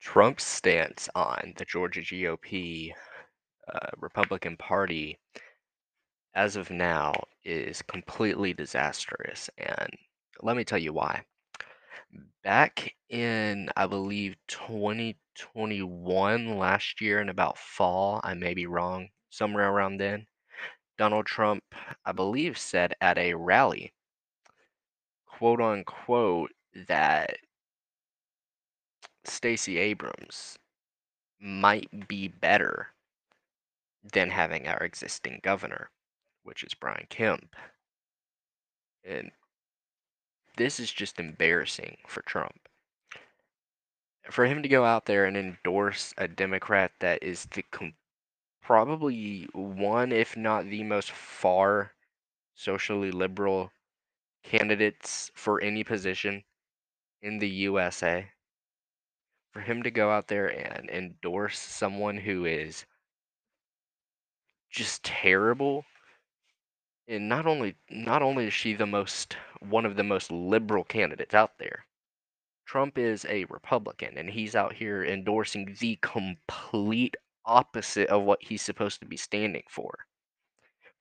Trump's stance on the Georgia GOP uh, Republican Party as of now is completely disastrous. And let me tell you why. Back in, I believe, 2021, last year, in about fall, I may be wrong, somewhere around then, Donald Trump, I believe, said at a rally, quote unquote, that Stacey Abrams might be better than having our existing governor, which is Brian Kemp. And this is just embarrassing for Trump. For him to go out there and endorse a Democrat that is the com- probably one, if not the most far socially liberal candidates for any position in the USA, for him to go out there and endorse someone who is just terrible and not only not only is she the most one of the most liberal candidates out there Trump is a Republican and he's out here endorsing the complete opposite of what he's supposed to be standing for.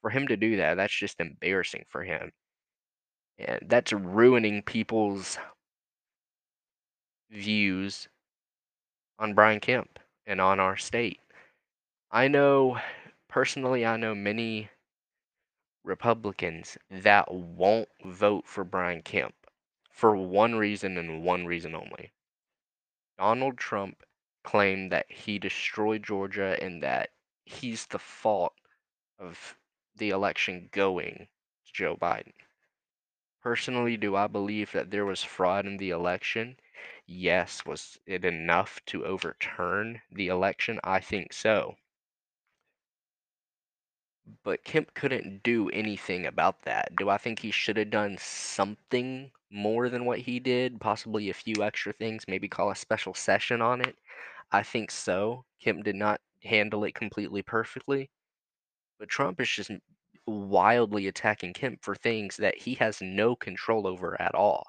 For him to do that, that's just embarrassing for him. And that's ruining people's views on Brian Kemp and on our state. I know, personally, I know many Republicans that won't vote for Brian Kemp for one reason and one reason only. Donald Trump claimed that he destroyed Georgia and that he's the fault of the election going to Joe Biden. Personally, do I believe that there was fraud in the election? Yes. Was it enough to overturn the election? I think so. But Kemp couldn't do anything about that. Do I think he should have done something more than what he did? Possibly a few extra things, maybe call a special session on it? I think so. Kemp did not handle it completely perfectly. But Trump is just wildly attacking Kemp for things that he has no control over at all.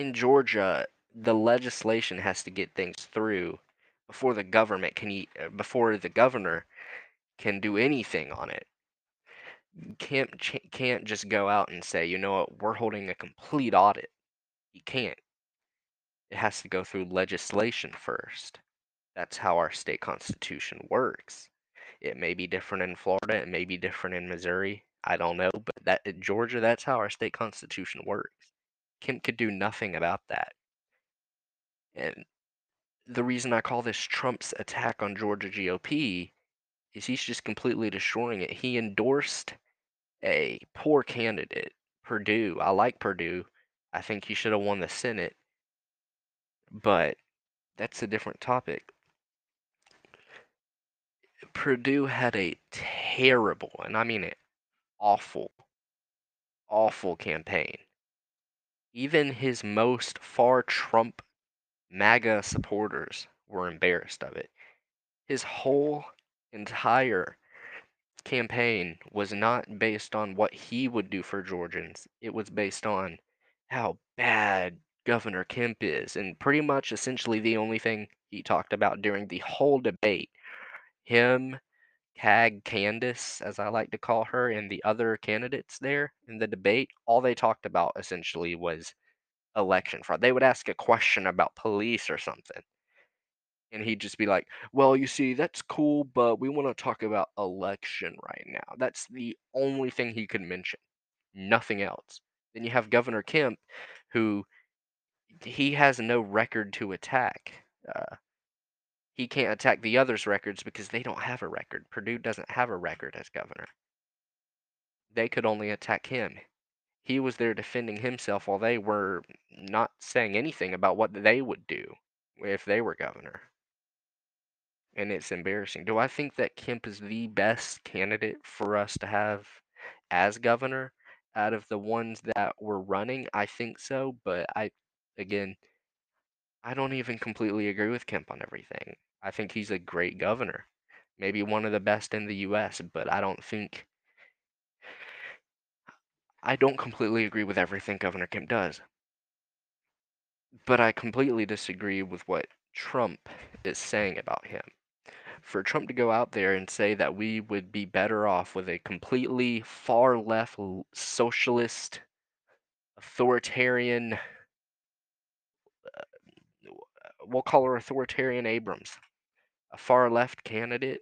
In Georgia, the legislation has to get things through before the government can uh, before the governor can do anything on it. Kemp can't just go out and say, you know what, we're holding a complete audit. You can't. It has to go through legislation first. That's how our state constitution works. It may be different in Florida, it may be different in Missouri. I don't know, but that in Georgia, that's how our state constitution works. Kemp could do nothing about that. And the reason I call this Trump's attack on Georgia GOP is he's just completely destroying it. He endorsed a poor candidate, Perdue. I like Perdue. I think he should have won the Senate, but that's a different topic. Perdue had a terrible, and I mean it, awful, awful campaign. Even his most far Trump MAGA supporters were embarrassed of it. His whole entire campaign was not based on what he would do for Georgians. It was based on how bad Governor Kemp is. And pretty much essentially the only thing he talked about during the whole debate, him, CAG Candace, as I like to call her, and the other candidates there in the debate, all they talked about essentially was election fraud. They would ask a question about police or something. And he'd just be like, well, you see, that's cool, but we want to talk about election right now. That's the only thing he could mention, nothing else. Then you have Governor Kemp, who he has no record to attack. Uh, he can't attack the others' records because they don't have a record. Perdue doesn't have a record as governor. They could only attack him. He was there defending himself while they were not saying anything about what they would do if they were governor and it's embarrassing. Do I think that Kemp is the best candidate for us to have as governor out of the ones that were running? I think so, but I, again, I don't even completely agree with Kemp on everything. I think he's a great governor, maybe one of the best in the U.S., but I don't think. I don't completely agree with everything Governor Kemp does. But I completely disagree with what Trump is saying about him. For Trump to go out there and say that we would be better off with a completely far left socialist authoritarian we'll call her authoritarian Abrams, a far left candidate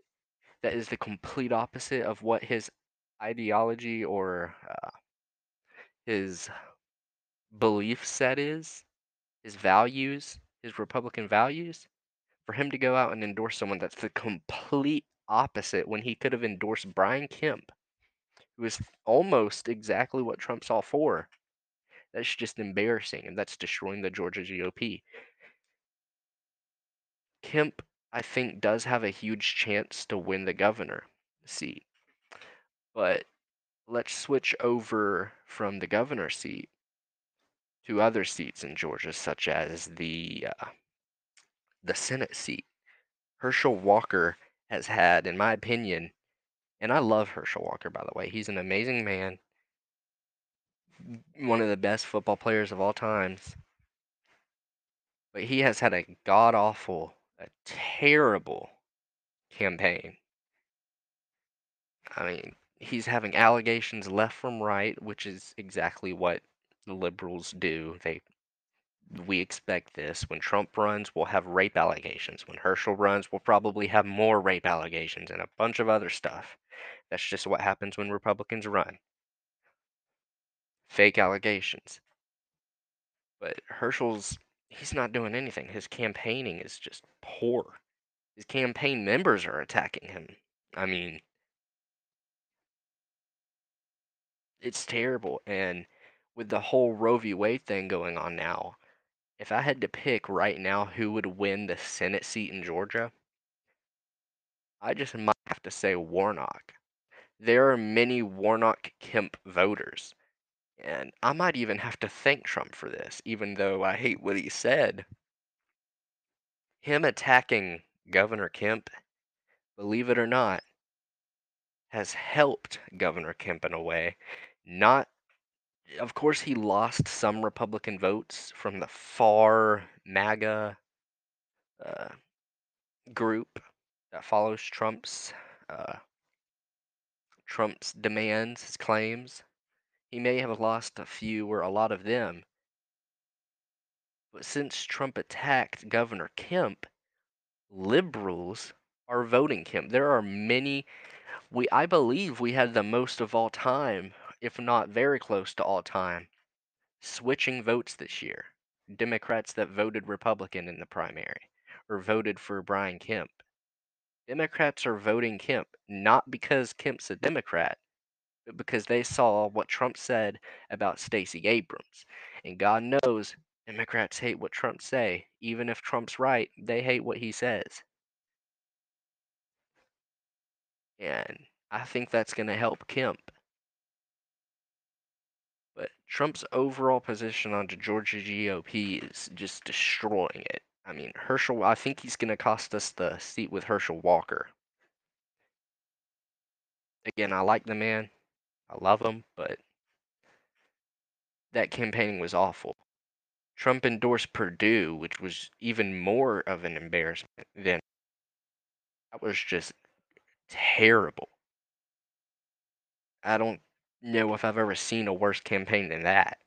that is the complete opposite of what his ideology or uh, his belief set is, his values, his Republican values, for him to go out and endorse someone that's the complete opposite when he could have endorsed Brian Kemp, who is almost exactly what Trump's all for. That's just embarrassing, and that's destroying the Georgia GOP. Kemp, I think, does have a huge chance to win the governor seat. But let's switch over from the governor seat to other seats in Georgia, such as the uh, the Senate seat. Herschel Walker has had, in my opinion, and I love Herschel Walker, by the way. He's an amazing man, one of the best football players of all times. But he has had a god awful, a terrible campaign. I mean, he's having allegations left from right, which is exactly what the liberals do. They we expect this. When Trump runs, we'll have rape allegations. When Herschel runs, we'll probably have more rape allegations and a bunch of other stuff. That's just what happens when Republicans run. Fake allegations. But Herschel's he's not doing anything. His campaigning is just poor. His campaign members are attacking him. I mean, it's terrible. And with the whole Roe v. Wade thing going on now, if I had to pick right now who would win the Senate seat in Georgia, I just might have to say Warnock. There are many Warnock Kemp voters. And I might even have to thank Trump for this, even though I hate what he said. Him attacking Governor Kemp, believe it or not, has helped Governor Kemp in a way. Not, of course, he lost some Republican votes from the far MAGA uh, group that follows Trump's uh, Trump's demands, his claims. He may have lost a few or a lot of them. But since Trump attacked Governor Kemp, liberals are voting Kemp. There are many we I believe we had the most of all time, if not very close to all time, switching votes this year. Democrats that voted Republican in the primary or voted for Brian Kemp. Democrats are voting Kemp not because Kemp's a Democrat, because they saw what Trump said about Stacey Abrams. And God knows Democrats hate what Trump say. Even if Trump's right, they hate what he says. And I think that's going to help Kemp. But Trump's overall position on the Georgia GOP is just destroying it. I mean, Herschel, I think he's going to cost us the seat with Herschel Walker. Again, I like the man. I love him, but that campaigning was awful. Trump endorsed Perdue, which was even more of an embarrassment than that was just terrible. I don't know if I've ever seen a worse campaign than that.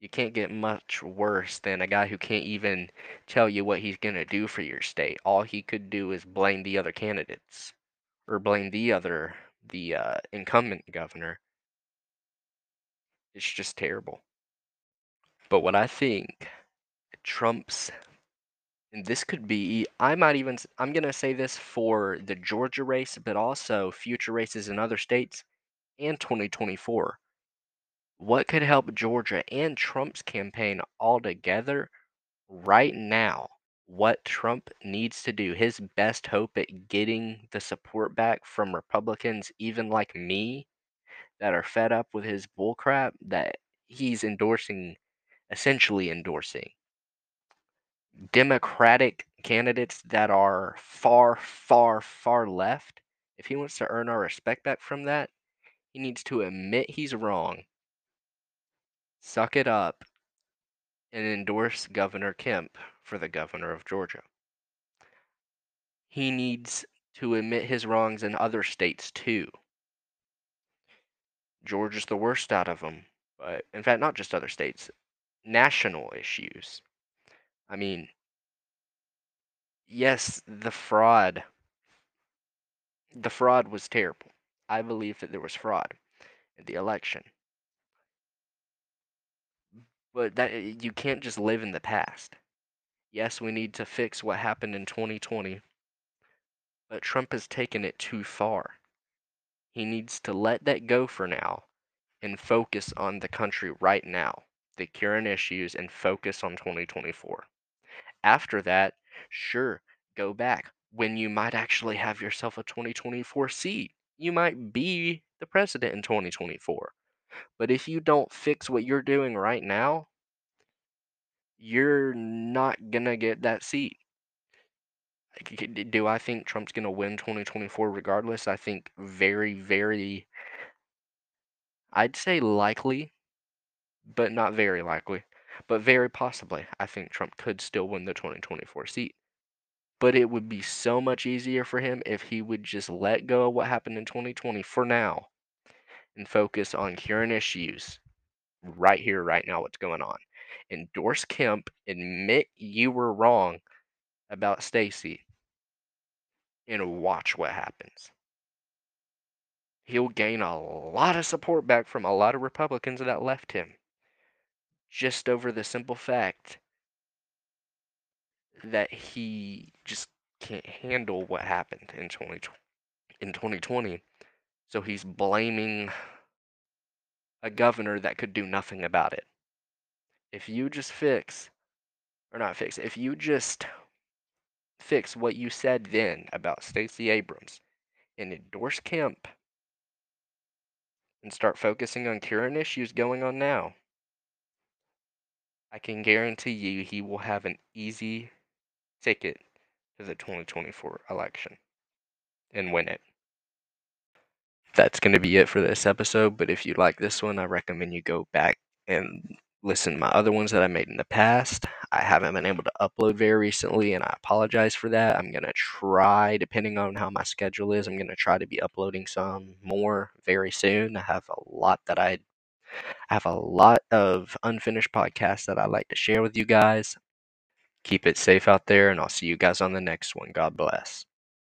You can't get much worse than a guy who can't even tell you what he's going to do for your state. All he could do is blame the other candidates or blame the other, the uh, incumbent governor. It's just terrible. But what I think Trump's and this could be I might even I'm going to say this for the Georgia race, but also future races in other states and 2024. What could help Georgia and Trump's campaign all together right now? What Trump needs to do, his best hope at getting the support back from Republicans, even like me, that are fed up with his bullcrap that he's endorsing, essentially endorsing Democratic candidates that are far, far, far left. If he wants to earn our respect back from that, he needs to admit he's wrong, suck it up, and endorse Governor Kemp for the governor of Georgia. He needs to admit his wrongs in other states too. Georgia's the worst out of them, but in fact, not just other states, national issues. I mean, yes, the fraud the fraud was terrible. I believe that there was fraud in the election. But that eh, you can't just live in the past. Yes, we need to fix what happened in 2020, but Trump has taken it too far. He needs to let that go for now and focus on the country right now, the current issues, and focus on 2024. After that, sure, go back when you might actually have yourself a 2024 seat. You might be the president in 2024. But if you don't fix what you're doing right now, you're not going to get that seat. Do I think Trump's going to win 2024 regardless? I think very, very, I'd say likely, but not very likely, but very possibly. I think Trump could still win the 2024 seat. But it would be so much easier for him if he would just let go of what happened in 2020 for now and focus on current issues right here, right now, what's going on. Endorse Kemp, admit you were wrong about Stacey, and watch what happens. He'll gain a lot of support back from a lot of Republicans that left him just over the simple fact that he just can't handle what happened in 2020 in 2020 so he's blaming a governor that could do nothing about it if you just fix or not fix if you just fix what you said then about Stacey Abrams and endorse Kemp and start focusing on current issues going on now I can guarantee you he will have an easy ticket to the 2024 election and win it. That's going to be it for this episode, but if you like this one, I recommend you go back and listen my other ones that I made in the past. I haven't been able to upload very recently, and I apologize for that. I'm going to try, depending on how my schedule is, I'm going to try to be uploading some more very soon. I have a lot that I I have a lot of unfinished podcasts that I'd like to share with you guys. Keep it safe out there, and I'll see you guys on the next one. God bless.